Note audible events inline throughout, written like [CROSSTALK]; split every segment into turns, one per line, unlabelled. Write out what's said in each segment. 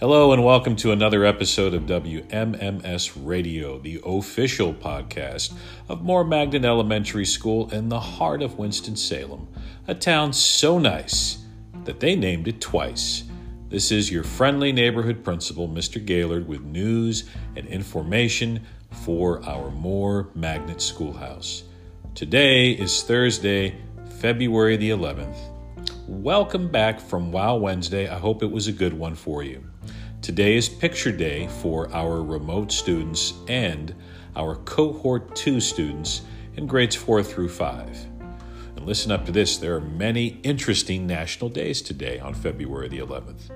Hello, and welcome to another episode of WMMS Radio, the official podcast of Moore Magnet Elementary School in the heart of Winston-Salem, a town so nice that they named it twice. This is your friendly neighborhood principal, Mr. Gaylord, with news and information for our Moore Magnet Schoolhouse. Today is Thursday, February the 11th. Welcome back from Wow Wednesday. I hope it was a good one for you. Today is picture day for our remote students and our cohort 2 students in grades 4 through 5. And listen up to this there are many interesting national days today on February the 11th.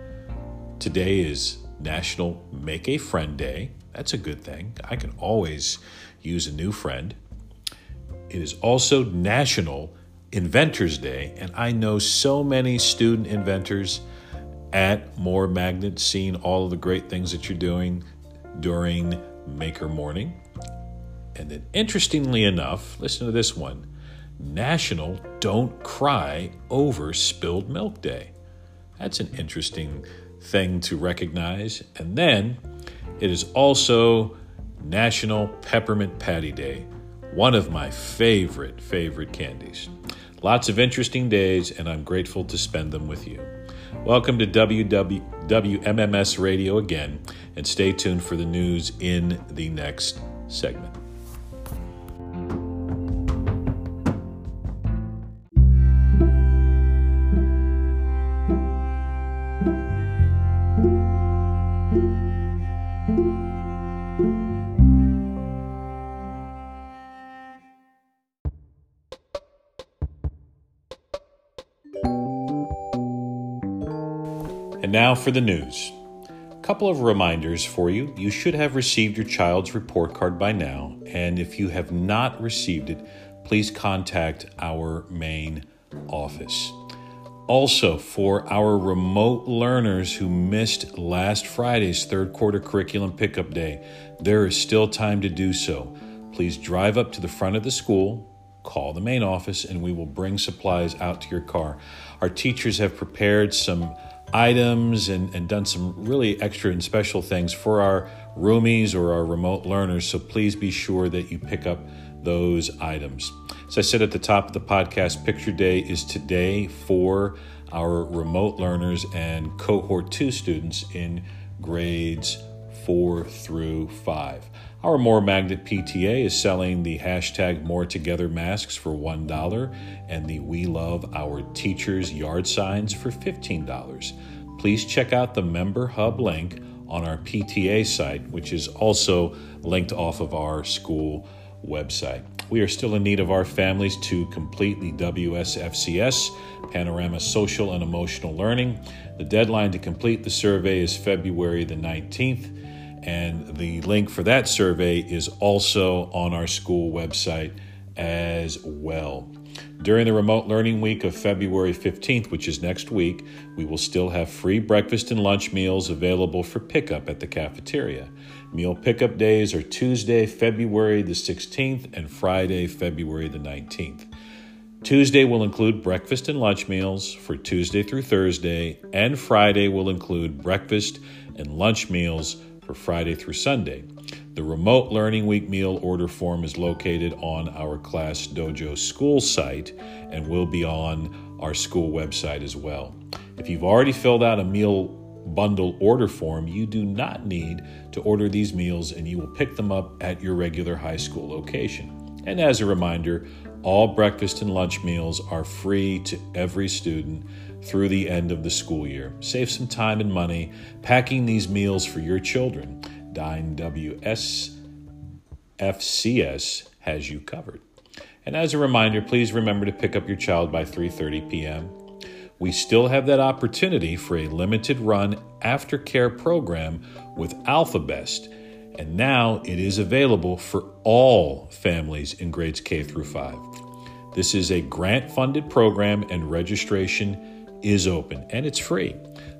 Today is National Make a Friend Day. That's a good thing. I can always use a new friend. It is also National Inventors Day, and I know so many student inventors at Moore Magnet, seeing all of the great things that you're doing during Maker Morning. And then, interestingly enough, listen to this one National Don't Cry Over Spilled Milk Day. That's an interesting thing to recognize. And then it is also National Peppermint Patty Day, one of my favorite, favorite candies. Lots of interesting days, and I'm grateful to spend them with you. Welcome to WWMMS Radio again, and stay tuned for the news in the next segment. And now for the news. A couple of reminders for you. You should have received your child's report card by now, and if you have not received it, please contact our main office. Also, for our remote learners who missed last Friday's third quarter curriculum pickup day, there is still time to do so. Please drive up to the front of the school, call the main office, and we will bring supplies out to your car. Our teachers have prepared some items and, and done some really extra and special things for our roomies or our remote learners. So please be sure that you pick up those items. As I said at the top of the podcast, Picture Day is today for our remote learners and cohort two students in grades four through five. Our Moore Magnet PTA is selling the hashtag More Together masks for $1 and the We Love Our Teachers yard signs for $15. Please check out the Member Hub link on our PTA site, which is also linked off of our school website. We are still in need of our families to complete the WSFCS Panorama Social and Emotional Learning. The deadline to complete the survey is February the 19th and the link for that survey is also on our school website as well. During the remote learning week of February 15th, which is next week, we will still have free breakfast and lunch meals available for pickup at the cafeteria. Meal pickup days are Tuesday, February the 16th, and Friday, February the 19th. Tuesday will include breakfast and lunch meals for Tuesday through Thursday, and Friday will include breakfast and lunch meals for Friday through Sunday. The Remote Learning Week meal order form is located on our Class Dojo school site and will be on our school website as well. If you've already filled out a meal bundle order form, you do not need to order these meals and you will pick them up at your regular high school location. And as a reminder, all breakfast and lunch meals are free to every student through the end of the school year. Save some time and money packing these meals for your children. Dine WSFCS has you covered. And as a reminder, please remember to pick up your child by 3:30 p.m. We still have that opportunity for a limited run aftercare program with AlphaBest, and now it is available for all families in grades K through 5. This is a grant funded program and registration is open and it's free.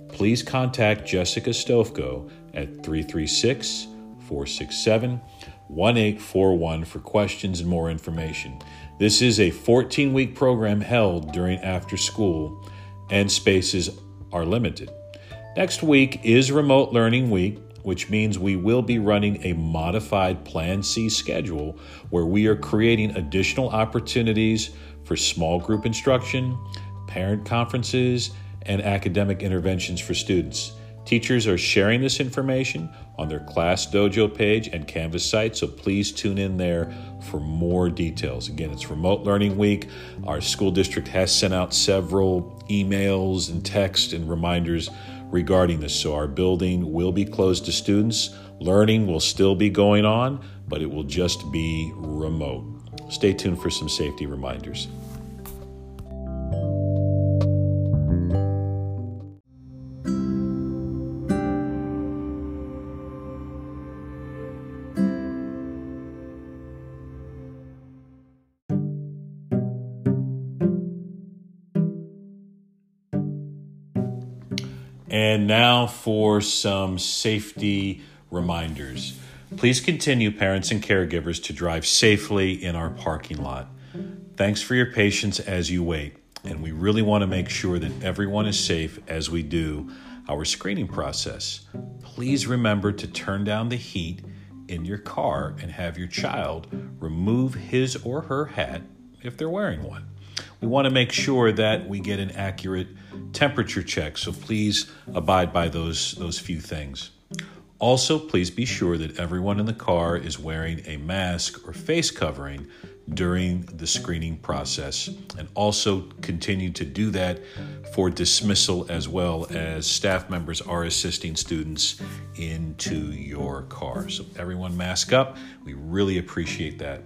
Please contact Jessica Stofko at 336 467 1841 for questions and more information. This is a 14 week program held during after school, and spaces are limited. Next week is Remote Learning Week, which means we will be running a modified Plan C schedule where we are creating additional opportunities for small group instruction, parent conferences, and academic interventions for students. Teachers are sharing this information on their Class Dojo page and Canvas site, so please tune in there for more details. Again, it's Remote Learning Week. Our school district has sent out several emails and text and reminders regarding this. So, our building will be closed to students. Learning will still be going on, but it will just be remote. Stay tuned for some safety reminders. And now for some safety reminders. Please continue, parents and caregivers, to drive safely in our parking lot. Thanks for your patience as you wait, and we really want to make sure that everyone is safe as we do our screening process. Please remember to turn down the heat in your car and have your child remove his or her hat if they're wearing one. We want to make sure that we get an accurate temperature check, so please abide by those, those few things. Also, please be sure that everyone in the car is wearing a mask or face covering during the screening process, and also continue to do that for dismissal as well as staff members are assisting students into your car. So, everyone mask up. We really appreciate that.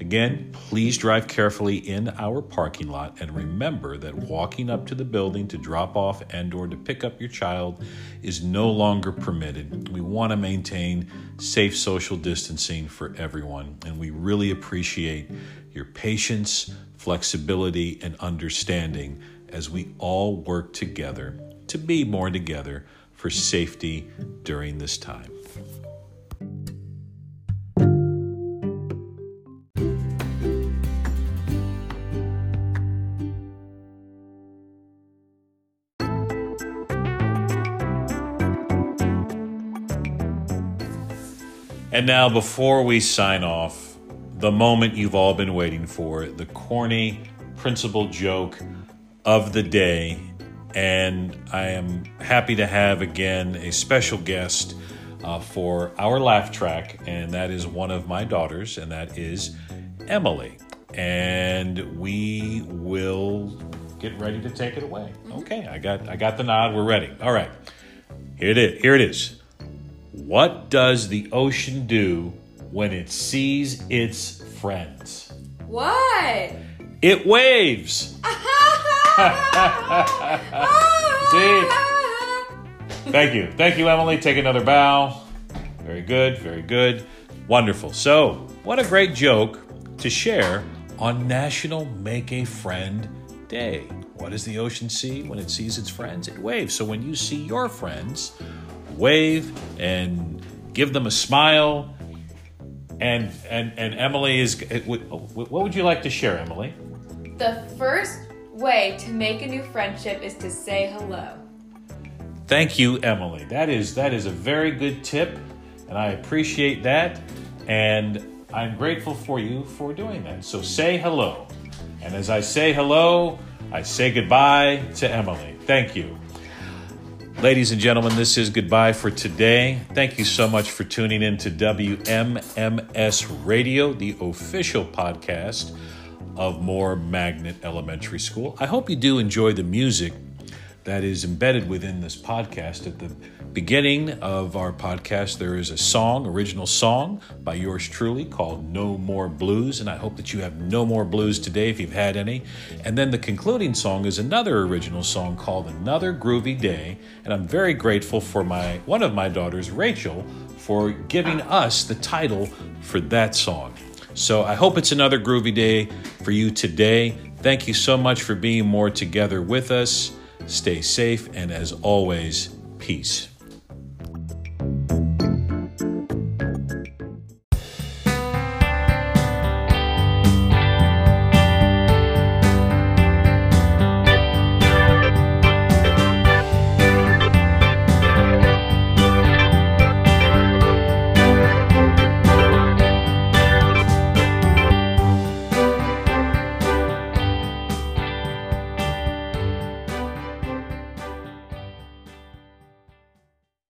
Again, please drive carefully in our parking lot and remember that walking up to the building to drop off and or to pick up your child is no longer permitted. We want to maintain safe social distancing for everyone and we really appreciate your patience, flexibility and understanding as we all work together to be more together for safety during this time. And now, before we sign off, the moment you've all been waiting for the corny principal joke of the day. And I am happy to have again a special guest uh, for our laugh track, and that is one of my daughters, and that is Emily. And we will get ready to take it away. Okay, I got I got the nod. We're ready. All right. Here it is. Here it is. What does the ocean do when it sees its friends?
What?
It waves. See? [LAUGHS] Thank you. Thank you, Emily. Take another bow. Very good. Very good. Wonderful. So, what a great joke to share on National Make a Friend Day. What does the ocean see when it sees its friends? It waves. So, when you see your friends, wave and give them a smile. And and and Emily is. Uh, uh, what would you like to share, Emily?
The first way to make a new friendship is to say hello.
Thank you, Emily. That is that is a very good tip, and I appreciate that. And I'm grateful for you for doing that. So say hello. And as I say hello, I say goodbye to Emily. Thank you. Ladies and gentlemen, this is goodbye for today. Thank you so much for tuning in to WMMS Radio, the official podcast of Moore Magnet Elementary School. I hope you do enjoy the music that is embedded within this podcast. At the beginning of our podcast, there is a song, original song by yours truly called No More Blues. And I hope that you have no more blues today if you've had any. And then the concluding song is another original song called Another Groovy Day. And I'm very grateful for my one of my daughters, Rachel, for giving us the title for that song. So I hope it's another groovy day for you today. Thank you so much for being more together with us. Stay safe, and as always, peace.